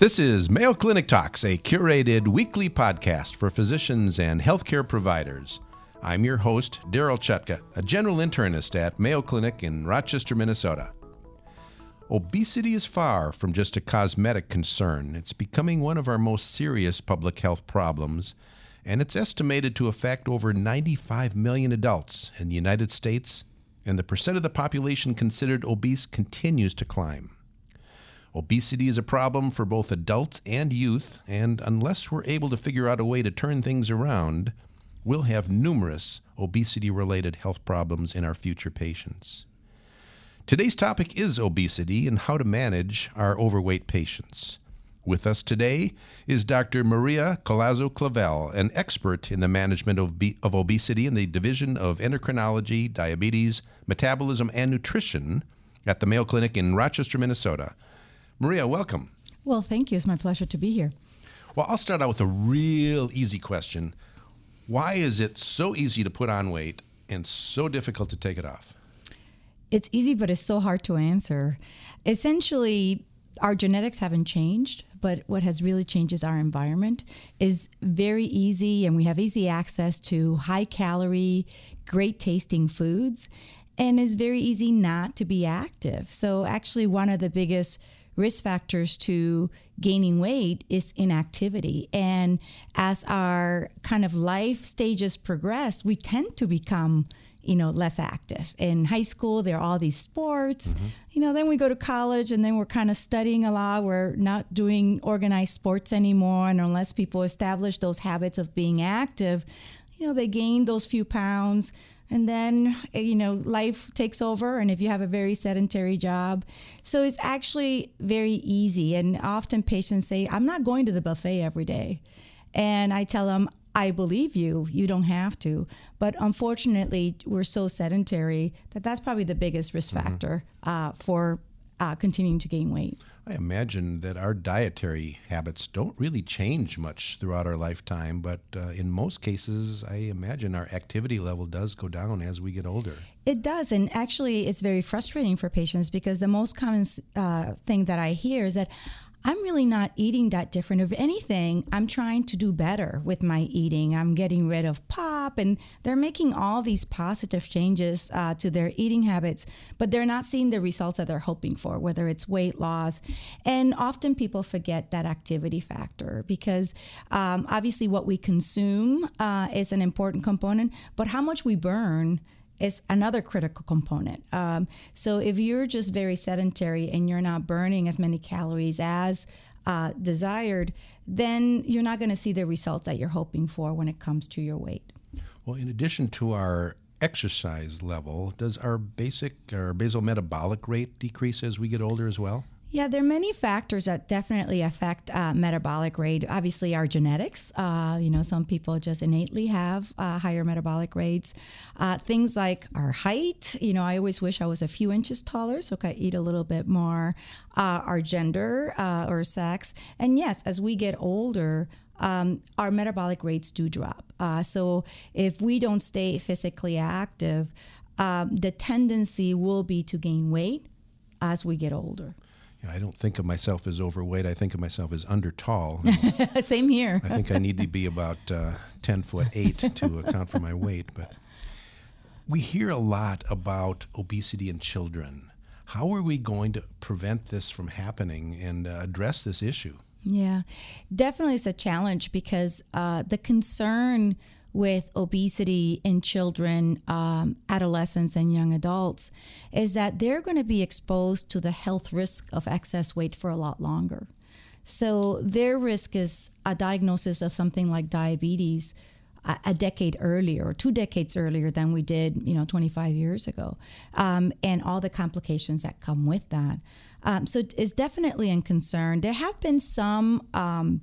This is Mayo Clinic Talks, a curated weekly podcast for physicians and healthcare providers. I'm your host, Daryl Chutka, a general internist at Mayo Clinic in Rochester, Minnesota. Obesity is far from just a cosmetic concern. It's becoming one of our most serious public health problems, and it's estimated to affect over 95 million adults in the United States, and the percent of the population considered obese continues to climb. Obesity is a problem for both adults and youth, and unless we're able to figure out a way to turn things around, we'll have numerous obesity related health problems in our future patients. Today's topic is obesity and how to manage our overweight patients. With us today is Dr. Maria Collazo Clavell, an expert in the management of, of obesity in the Division of Endocrinology, Diabetes, Metabolism, and Nutrition at the Mayo Clinic in Rochester, Minnesota. Maria, welcome. Well, thank you. It's my pleasure to be here. Well, I'll start out with a real easy question. Why is it so easy to put on weight and so difficult to take it off? It's easy, but it's so hard to answer. Essentially, our genetics haven't changed, but what has really changed is our environment is very easy and we have easy access to high calorie, great tasting foods and it's very easy not to be active. So actually one of the biggest risk factors to gaining weight is inactivity. And as our kind of life stages progress, we tend to become you know less active. In high school there are all these sports. Mm-hmm. you know then we go to college and then we're kind of studying a lot. We're not doing organized sports anymore and unless people establish those habits of being active you know they gain those few pounds. And then eh, you know life takes over and if you have a very sedentary job. So it's actually very easy and often patients say i'm not going to the buffet every day. And i tell them i believe you you don't have to but unfortunately we're so sedentary that that's probably the biggest risk mm-hmm. factor uh, for uh, continuing to gain weight I imagine that our dietary habits don't really change much throughout our lifetime, but uh, in most cases, I imagine our activity level does go down as we get older. It does, and actually, it's very frustrating for patients because the most common uh, thing that I hear is that I'm really not eating that different. If anything, I'm trying to do better with my eating. I'm getting rid of pop, and they're making all these positive changes uh, to their eating habits, but they're not seeing the results that they're hoping for, whether it's weight loss. And often people forget that activity factor because um, obviously what we consume uh, is an important component, but how much we burn is another critical component. Um, so if you're just very sedentary and you're not burning as many calories as uh, desired, then you're not going to see the results that you're hoping for when it comes to your weight. Well, in addition to our exercise level, does our basic our basal metabolic rate decrease as we get older as well? Yeah, there are many factors that definitely affect uh, metabolic rate. Obviously, our genetics. Uh, you know, some people just innately have uh, higher metabolic rates. Uh, things like our height. You know, I always wish I was a few inches taller so I could eat a little bit more. Uh, our gender uh, or sex. And yes, as we get older, um, our metabolic rates do drop. so if we don't stay physically active, um, the tendency will be to gain weight as we get older. I don't think of myself as overweight. I think of myself as under tall. Same here. I think I need to be about uh, 10 foot 8 to account for my weight. But we hear a lot about obesity in children. How are we going to prevent this from happening and uh, address this issue? Yeah, definitely it's a challenge because uh, the concern with obesity in children, um, adolescents, and young adults is that they're going to be exposed to the health risk of excess weight for a lot longer. So their risk is a diagnosis of something like diabetes a, a decade earlier or two decades earlier than we did, you know, 25 years ago, um, and all the complications that come with that. Um, so it's definitely a concern. There have been some um,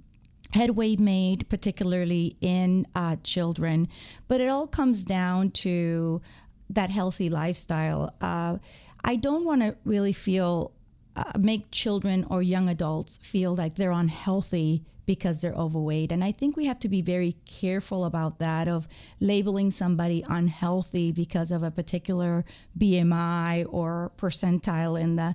headway made, particularly in uh, children. But it all comes down to that healthy lifestyle. Uh, I don't want to really feel, uh, make children or young adults feel like they're unhealthy because they're overweight. And I think we have to be very careful about that of labeling somebody unhealthy because of a particular BMI or percentile in the.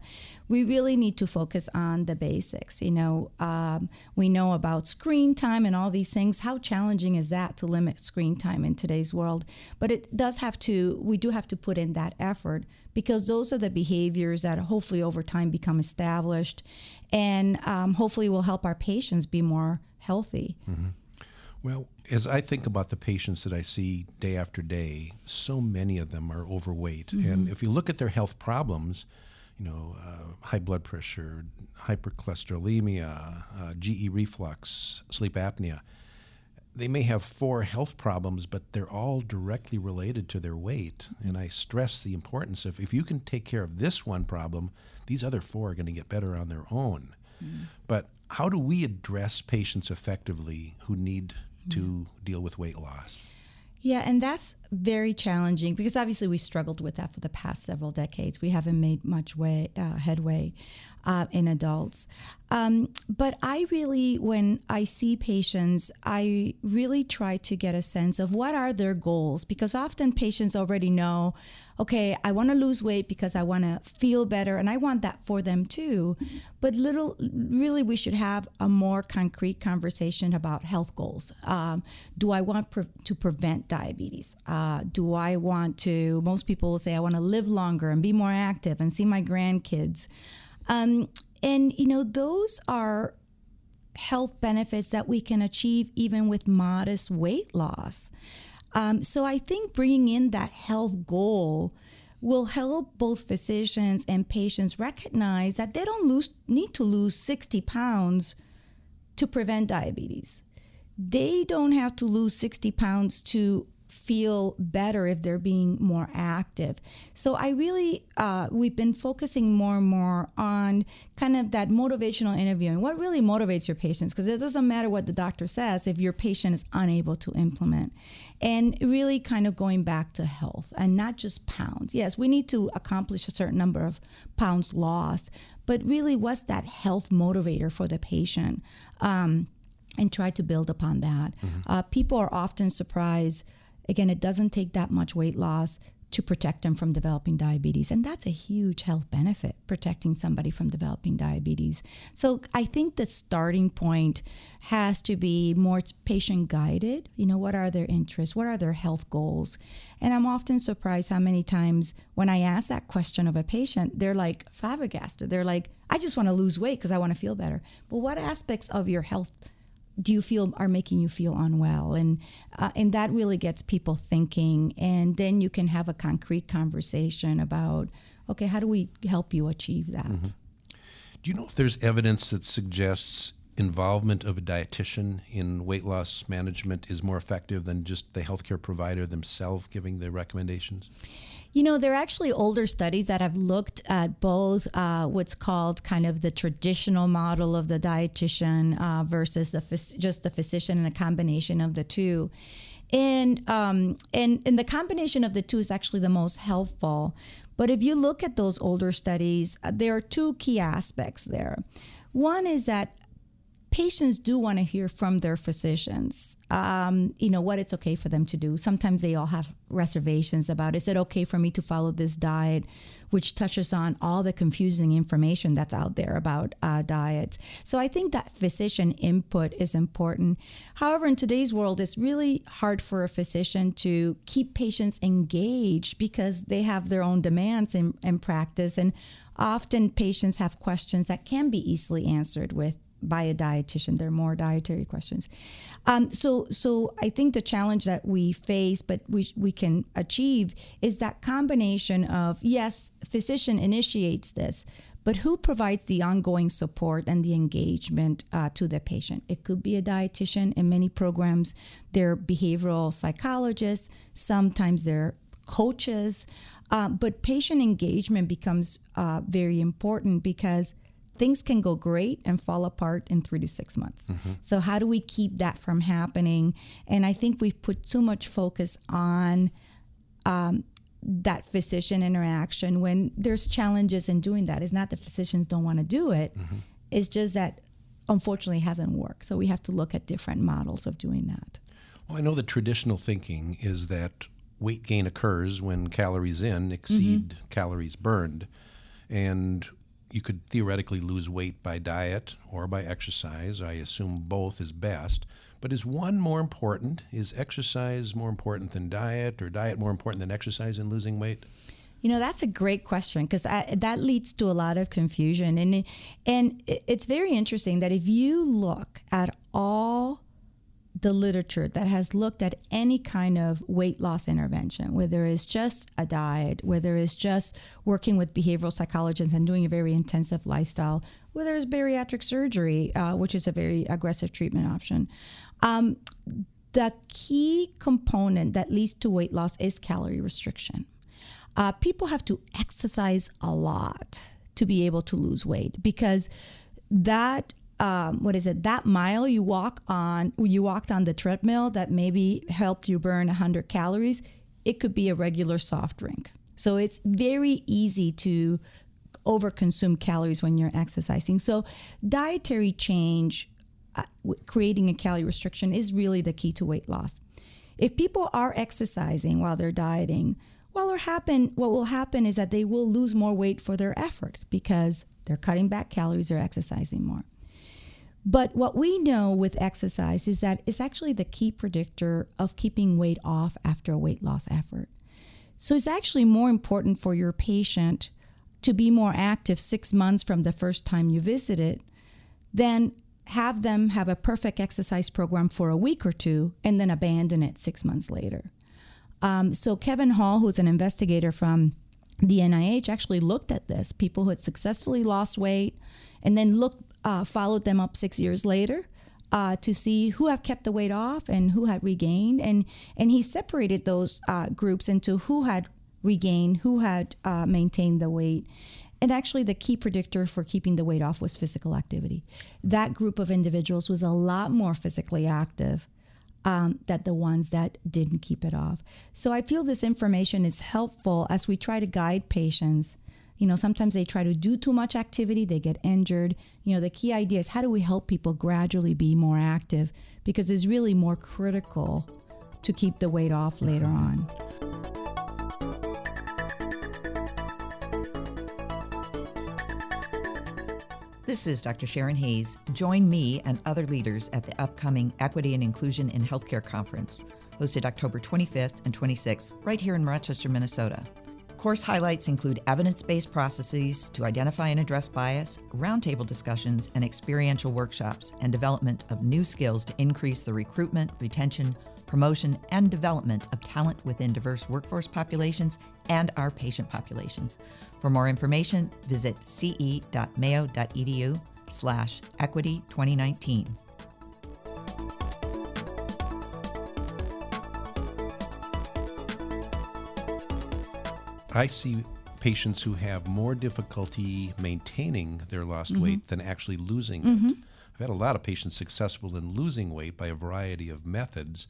We really need to focus on the basics. You know, um, we know about screen time and all these things. How challenging is that to limit screen time in today's world? But it does have to. We do have to put in that effort because those are the behaviors that hopefully over time become established and um, hopefully will help our patients be more healthy. Mm-hmm. Well, as I think about the patients that I see day after day, so many of them are overweight. Mm-hmm. And if you look at their health problems, you know, uh, high blood pressure, hypercholesterolemia, uh, GE reflux, sleep apnea, they may have four health problems, but they're all directly related to their weight. And I stress the importance of if you can take care of this one problem, these other four are going to get better on their own. Mm. But how do we address patients effectively who need to mm. deal with weight loss? Yeah, and that's very challenging because obviously we struggled with that for the past several decades. We haven't made much way uh, headway uh, in adults. Um, but I really, when I see patients, I really try to get a sense of what are their goals because often patients already know, okay, I want to lose weight because I want to feel better and I want that for them too. But little, really, we should have a more concrete conversation about health goals. Um, do I want pre- to prevent diabetes? Uh, do I want to, most people will say, I want to live longer and be more active and see my grandkids. Um, and, you know, those are health benefits that we can achieve even with modest weight loss. Um, so I think bringing in that health goal will help both physicians and patients recognize that they don't lose, need to lose 60 pounds to prevent diabetes. They don't have to lose 60 pounds to feel better if they're being more active. So I really, uh, we've been focusing more and more on kind of that motivational interviewing. What really motivates your patients? Because it doesn't matter what the doctor says if your patient is unable to implement. And really kind of going back to health and not just pounds. Yes, we need to accomplish a certain number of pounds lost, but really what's that health motivator for the patient? Um, and try to build upon that. Mm-hmm. Uh, people are often surprised Again, it doesn't take that much weight loss to protect them from developing diabetes. And that's a huge health benefit, protecting somebody from developing diabetes. So I think the starting point has to be more patient guided. You know, what are their interests? What are their health goals? And I'm often surprised how many times when I ask that question of a patient, they're like flabbergasted. They're like, I just want to lose weight because I want to feel better. But what aspects of your health do you feel are making you feel unwell? And uh, and that really gets people thinking. And then you can have a concrete conversation about okay how do we help you achieve that? Mm-hmm. do you know if there's evidence that suggests involvement of a dietitian in weight loss management is more effective than just the healthcare provider themselves giving the recommendations you know, there are actually older studies that have looked at both uh, what's called kind of the traditional model of the dietitian uh, versus the just the physician and a combination of the two. And, um, and and the combination of the two is actually the most helpful. But if you look at those older studies, uh, there are two key aspects there. One is that patients do want to hear from their physicians, um, you know, what it's okay for them to do. Sometimes they all have reservations about is it okay for me to follow this diet, which touches on all the confusing information that's out there about uh, diets. So I think that physician input is important. However, in today's world, it's really hard for a physician to keep patients engaged because they have their own demands in, in practice. And often patients have questions that can be easily answered with by a dietitian. There are more dietary questions. Um, so, so I think the challenge that we face, but we we can achieve, is that combination of yes, physician initiates this, but who provides the ongoing support and the engagement uh, to the patient? It could be a dietitian. In many programs, they're behavioral psychologists. Sometimes they're coaches. Uh, but patient engagement becomes uh, very important because things can go great and fall apart in three to six months. Mm-hmm. So, how do we keep that from happening? And I think we've put too much focus on um, that physician interaction when there's challenges in doing that. It's not that physicians don't want to do it, mm-hmm. it's just that unfortunately hasn't worked. So we have to look at different models of doing that. Well, I know the traditional thinking is that weight gain occurs when calories in exceed mm-hmm. calories burned. And you could theoretically lose weight by diet or by exercise. I assume both is best. But is one more important? Is exercise more important than diet, or diet more important than exercise in losing weight? You know, that's a great question because that leads to a lot of confusion. And, and it's very interesting that if you look at all the literature that has looked at any kind of weight loss intervention, whether it's just a diet, whether it's just working with behavioral psychologists and doing a very intensive lifestyle, whether it's bariatric surgery, uh, which is a very aggressive treatment option. Um, the key component that leads to weight loss is calorie restriction. Uh, people have to exercise a lot to be able to lose weight because that um, what is it that mile you walk on you walked on the treadmill that maybe helped you burn 100 calories it could be a regular soft drink. So it's very easy to overconsume calories when you're exercising. So dietary change uh, creating a calorie restriction is really the key to weight loss. If people are exercising while they're dieting well, what happen what will happen is that they will lose more weight for their effort because they're cutting back calories, they're exercising more. But what we know with exercise is that it's actually the key predictor of keeping weight off after a weight loss effort. So it's actually more important for your patient to be more active six months from the first time you visit it than have them have a perfect exercise program for a week or two and then abandon it six months later. Um, so Kevin Hall, who's an investigator from the NIH, actually looked at this people who had successfully lost weight and then looked uh, followed them up six years later uh, to see who have kept the weight off and who had regained. And, and he separated those uh, groups into who had regained, who had uh, maintained the weight. And actually, the key predictor for keeping the weight off was physical activity. That group of individuals was a lot more physically active um, than the ones that didn't keep it off. So I feel this information is helpful as we try to guide patients you know, sometimes they try to do too much activity, they get injured. You know, the key idea is how do we help people gradually be more active because it's really more critical to keep the weight off mm-hmm. later on. This is Dr. Sharonne Hayes. Join me and other leaders at the upcoming Equity and Inclusion in Healthcare Conference, hosted October 25th and 26th, right here in Rochester, Minnesota. Course highlights include evidence based processes to identify and address bias, roundtable discussions, and experiential workshops, and development of new skills to increase the recruitment, retention, promotion, and development of talent within diverse workforce populations and our patient populations. For more information, visit ce.mayo.edu slash equity 2019. I see patients who have more difficulty maintaining their lost mm-hmm. weight than actually losing mm-hmm. it. I've had a lot of patients successful in losing weight by a variety of methods,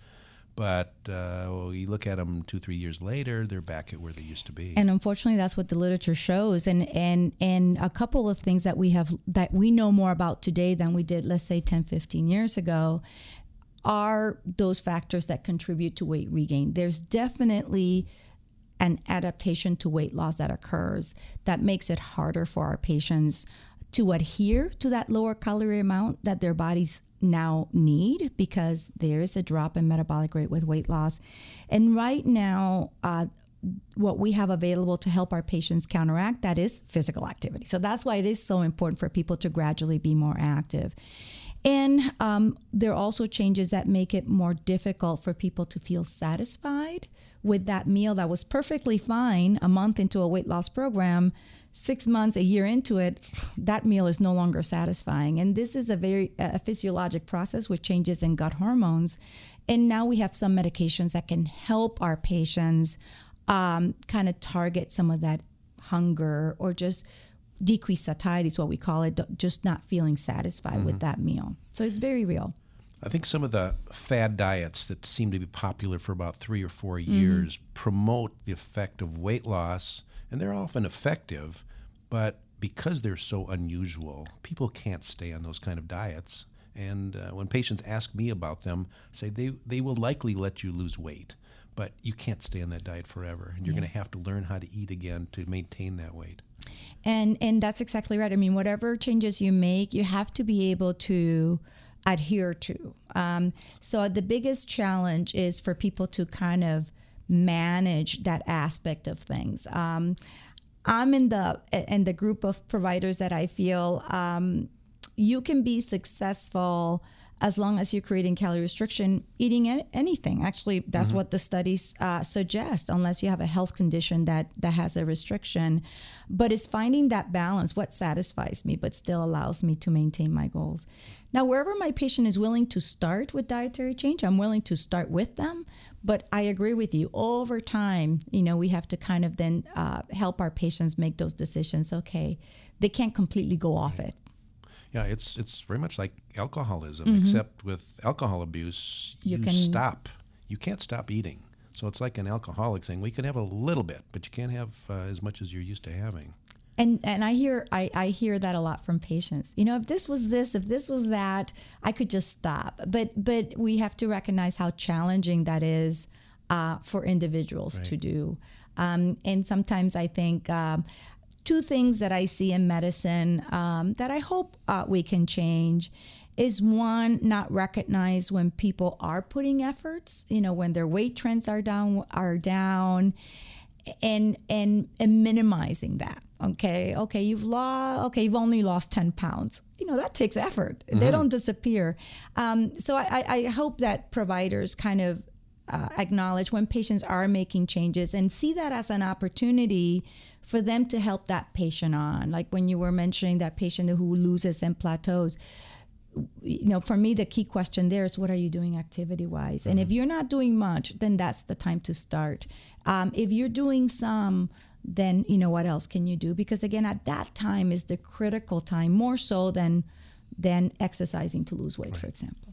but uh, you look at them two, three years later, they're back at where they used to be. And unfortunately, that's what the literature shows. And and and a couple of things that we have that we know more about today than we did, let's say, 10, 15 years ago, are those factors that contribute to weight regain. There's definitely an adaptation to weight loss that occurs that makes it harder for our patients to adhere to that lower calorie amount that their bodies now need because there is a drop in metabolic rate with weight loss. And right now, uh, what we have available to help our patients counteract that is physical activity. So that's why it is so important for people to gradually be more active. And um, there are also changes that make it more difficult for people to feel satisfied with that meal that was perfectly fine a month into a weight loss program. Six months, a year into it, that meal is no longer satisfying. And this is a very a physiologic process with changes in gut hormones. And now we have some medications that can help our patients um, kind of target some of that hunger or just decrease satiety is what we call it, just not feeling satisfied mm-hmm. with that meal. So it's very real. I think some of the fad diets that seem to be popular for about three or four mm-hmm. years mm-hmm. promote the effect of weight loss, and they're often effective, but because they're so unusual, people can't stay on those kind of diets. And uh, when patients ask me about them, say they, they will likely let you lose weight, but you can't stay on that diet forever. And you're yeah. going to have to learn how to eat again to maintain that weight. And and that's exactly right. I mean, whatever changes you make, you have to be able to adhere to. Um, so the biggest challenge is for people to kind of manage that aspect of things. Um, I'm in the in the group of providers that I feel um, you can be successful as long as you're creating calorie restriction, eating anything. Actually, that's mm-hmm. what the studies uh, suggest, unless you have a health condition that that has a restriction. But it's finding that balance, what satisfies me, but still allows me to maintain my goals. Now, wherever my patient is willing to start with dietary change, I'm willing to start with them. But I agree with you. Over time, you know, we have to kind of then uh, help our patients make those decisions. Okay, they can't completely go off it yeah, it's it's very much like alcoholism, mm-hmm. except with alcohol abuse, you, you can, stop. You can't stop eating. So it's like an alcoholic saying, "We can have a little bit, but you can't have uh, as much as you're used to having." And and I hear I, I hear that a lot from patients. You know, if this was this, if this was that, I could just stop. But but we have to recognize how challenging that is uh, for individuals right. to do. Um, and sometimes I think um, two things that I see in medicine um, that I hope uh, we can change is one not recognize when people are putting efforts you know when their weight trends are down are down and and and minimizing that okay? Okay you've lost okay you've only lost 10 pounds. You know that takes effort. Mm-hmm. they don't disappear. Um, so I, I hope that providers kind of uh, acknowledge when patients are making changes and see that as an opportunity for them to help that patient on. Like when you were mentioning that patient who loses and plateaus, you know, for me, the key question there is what are you doing activity wise? Mm-hmm. And if mm-hmm. you're not doing much, then that's the time to start. Um, if you're doing some, then you know what else can you do? Because again, at that time is the critical time, more so than than exercising to lose weight, right. for example.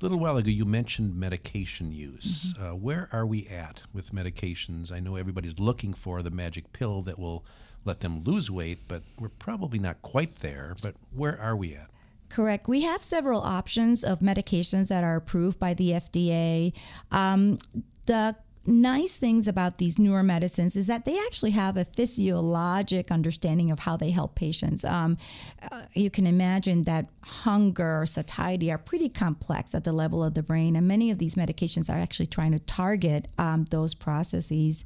A little while ago, you mentioned medication use. Mm-hmm. Uh, where are we at with medications? I know everybody's looking for the magic pill that will let them lose weight, but we're probably not quite there. But where are we at? Correct. We have several options of medications that are approved by the FDA. Um, the nice things about these newer medicines is that they actually have a physiologic understanding of how they help patients. Um, uh, you can imagine that hunger, or satiety are pretty complex at the level of the brain, and many of these medications are actually trying to target um, those processes.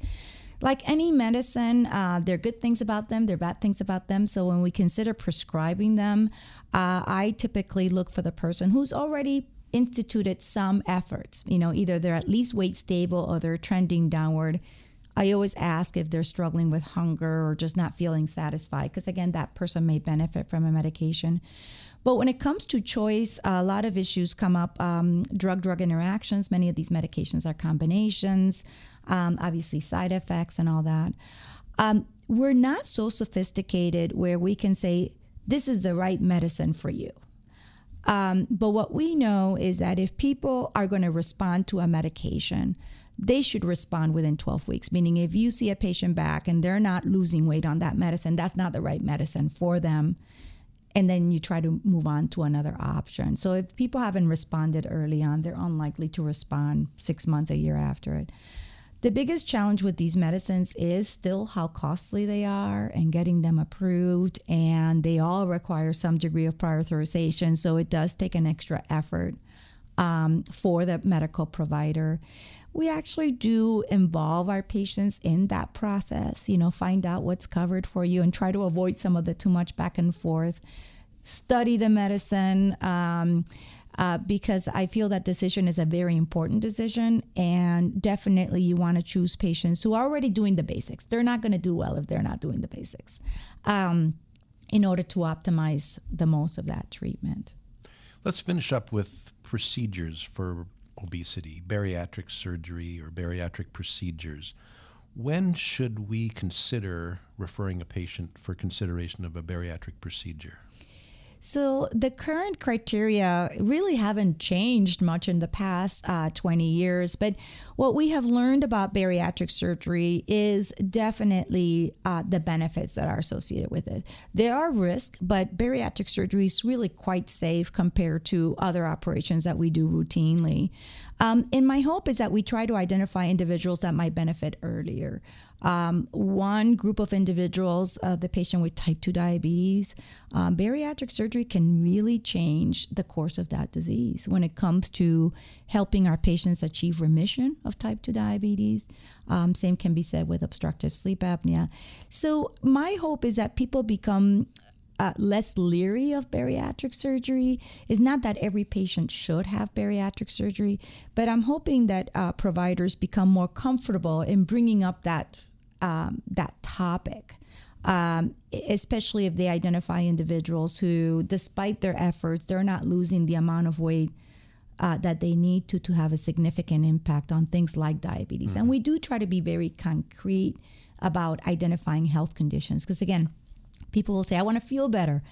Like any medicine, uh, there are good things about them, there are bad things about them. So when we consider prescribing them, uh, I typically look for the person who's already instituted some efforts. You know, either they're at least weight stable or they're trending downward. I always ask if they're struggling with hunger or just not feeling satisfied, because again, that person may benefit from a medication. But when it comes to choice, a lot of issues come up um, drug drug interactions. Many of these medications are combinations, um, obviously, side effects and all that. Um, we're not so sophisticated where we can say, this is the right medicine for you. Um, but what we know is that if people are going to respond to a medication, they should respond within 12 weeks. Meaning, if you see a patient back and they're not losing weight on that medicine, that's not the right medicine for them. And then you try to move on to another option. So, if people haven't responded early on, they're unlikely to respond six months, a year after it. The biggest challenge with these medicines is still how costly they are and getting them approved. And they all require some degree of prior authorization. So it does take an extra effort um, for the medical provider. We actually do involve our patients in that process, you know, find out what's covered for you and try to avoid some of the too much back and forth. Study the medicine. Um, uh, because I feel that decision is a very important decision. And definitely, you want to choose patients who are already doing the basics. They're not going to do well if they're not doing the basics um, in order to optimize the most of that treatment. Let's finish up with procedures for obesity, bariatric surgery, or bariatric procedures. When should we consider referring a patient for consideration of a bariatric procedure? So the current criteria really haven't changed much in the past uh, 20 years, but what we have learned about bariatric surgery is definitely uh, the benefits that are associated with it. There are risks, but bariatric surgery is really quite safe compared to other operations that we do routinely. Um, and my hope is that we try to identify individuals that might benefit earlier. Um, one group of individuals, uh, the patient with type 2 diabetes, um, bariatric surgery can really change the course of that disease when it comes to helping our patients achieve remission of type 2 diabetes. Um, same can be said with obstructive sleep apnea. So, my hope is that people become uh, less leery of bariatric surgery. Is not that every patient should have bariatric surgery, but I'm hoping that uh, providers become more comfortable in bringing up that um, that topic. Um, especially if they identify individuals who, despite their efforts, they're not losing the amount of weight uh, that they need to to have a significant impact on things like diabetes. Mm-hmm. And we do try to be very concrete about identifying health conditions because again, people will say, I want to feel better.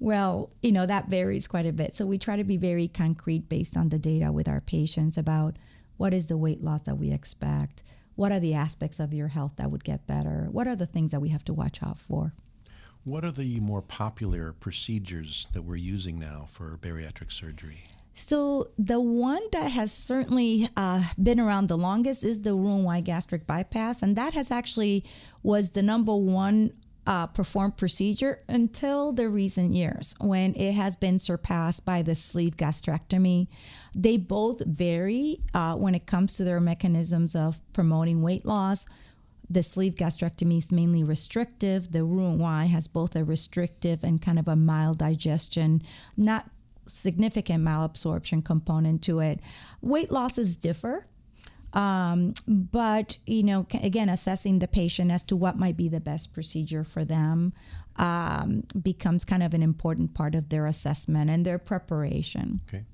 Well, you know, that varies quite a bit. So we try to be very concrete based on the data with our patients about what is the weight loss that we expect, what are the aspects of your health that would get better, what are the things that we have to watch out for. What are the more popular procedures that we're using now for bariatric surgery? So the one that has certainly uh, been around the longest is the Roux-en-Y gastric bypass, and that has actually was the number one uh, performed procedure until the recent years when it has been surpassed by the sleeve gastrectomy. They both vary uh, when it comes to their mechanisms of promoting weight loss. The sleeve gastrectomy is mainly restrictive. The Roux-en-Y has both a restrictive and kind of a maldigestion, not significant malabsorption component to it. Weight losses differ um, but, you know, again, assessing the patient as to what might be the best procedure for them um, becomes kind of an important part of their assessment and their preparation. Okay.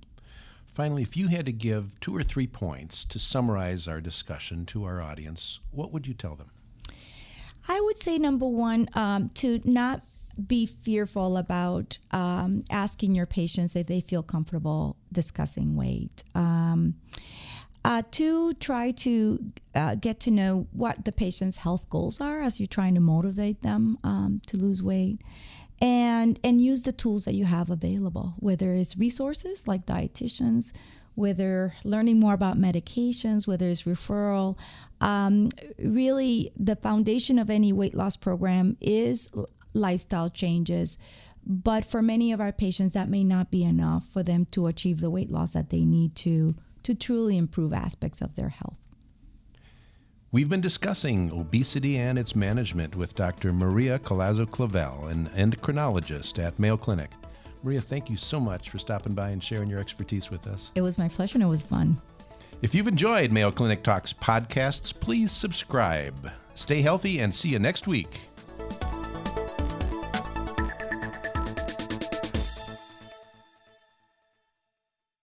Finally, if you had to give two or three points to summarize our discussion to our audience, what would you tell them? I would say number one, um, to not be fearful about um, asking your patients if they feel comfortable discussing weight. Um, uh, try to uh, get to know what the patient's health goals are as you're trying to motivate them um, to lose weight. And, and use the tools that you have available, whether it's resources like dietitians, whether learning more about medications, whether it's referral. Um, really, the foundation of any weight loss program is lifestyle changes. But for many of our patients, that may not be enough for them to achieve the weight loss that they need to to truly improve aspects of their health. We've been discussing obesity and its management with Dr. Maria Collazo Clavell, an endocrinologist at Mayo Clinic. Maria, thank you so much for stopping by and sharing your expertise with us. It was my pleasure and it was fun. If you've enjoyed Mayo Clinic Talks podcasts, please subscribe. Stay healthy and see you next week.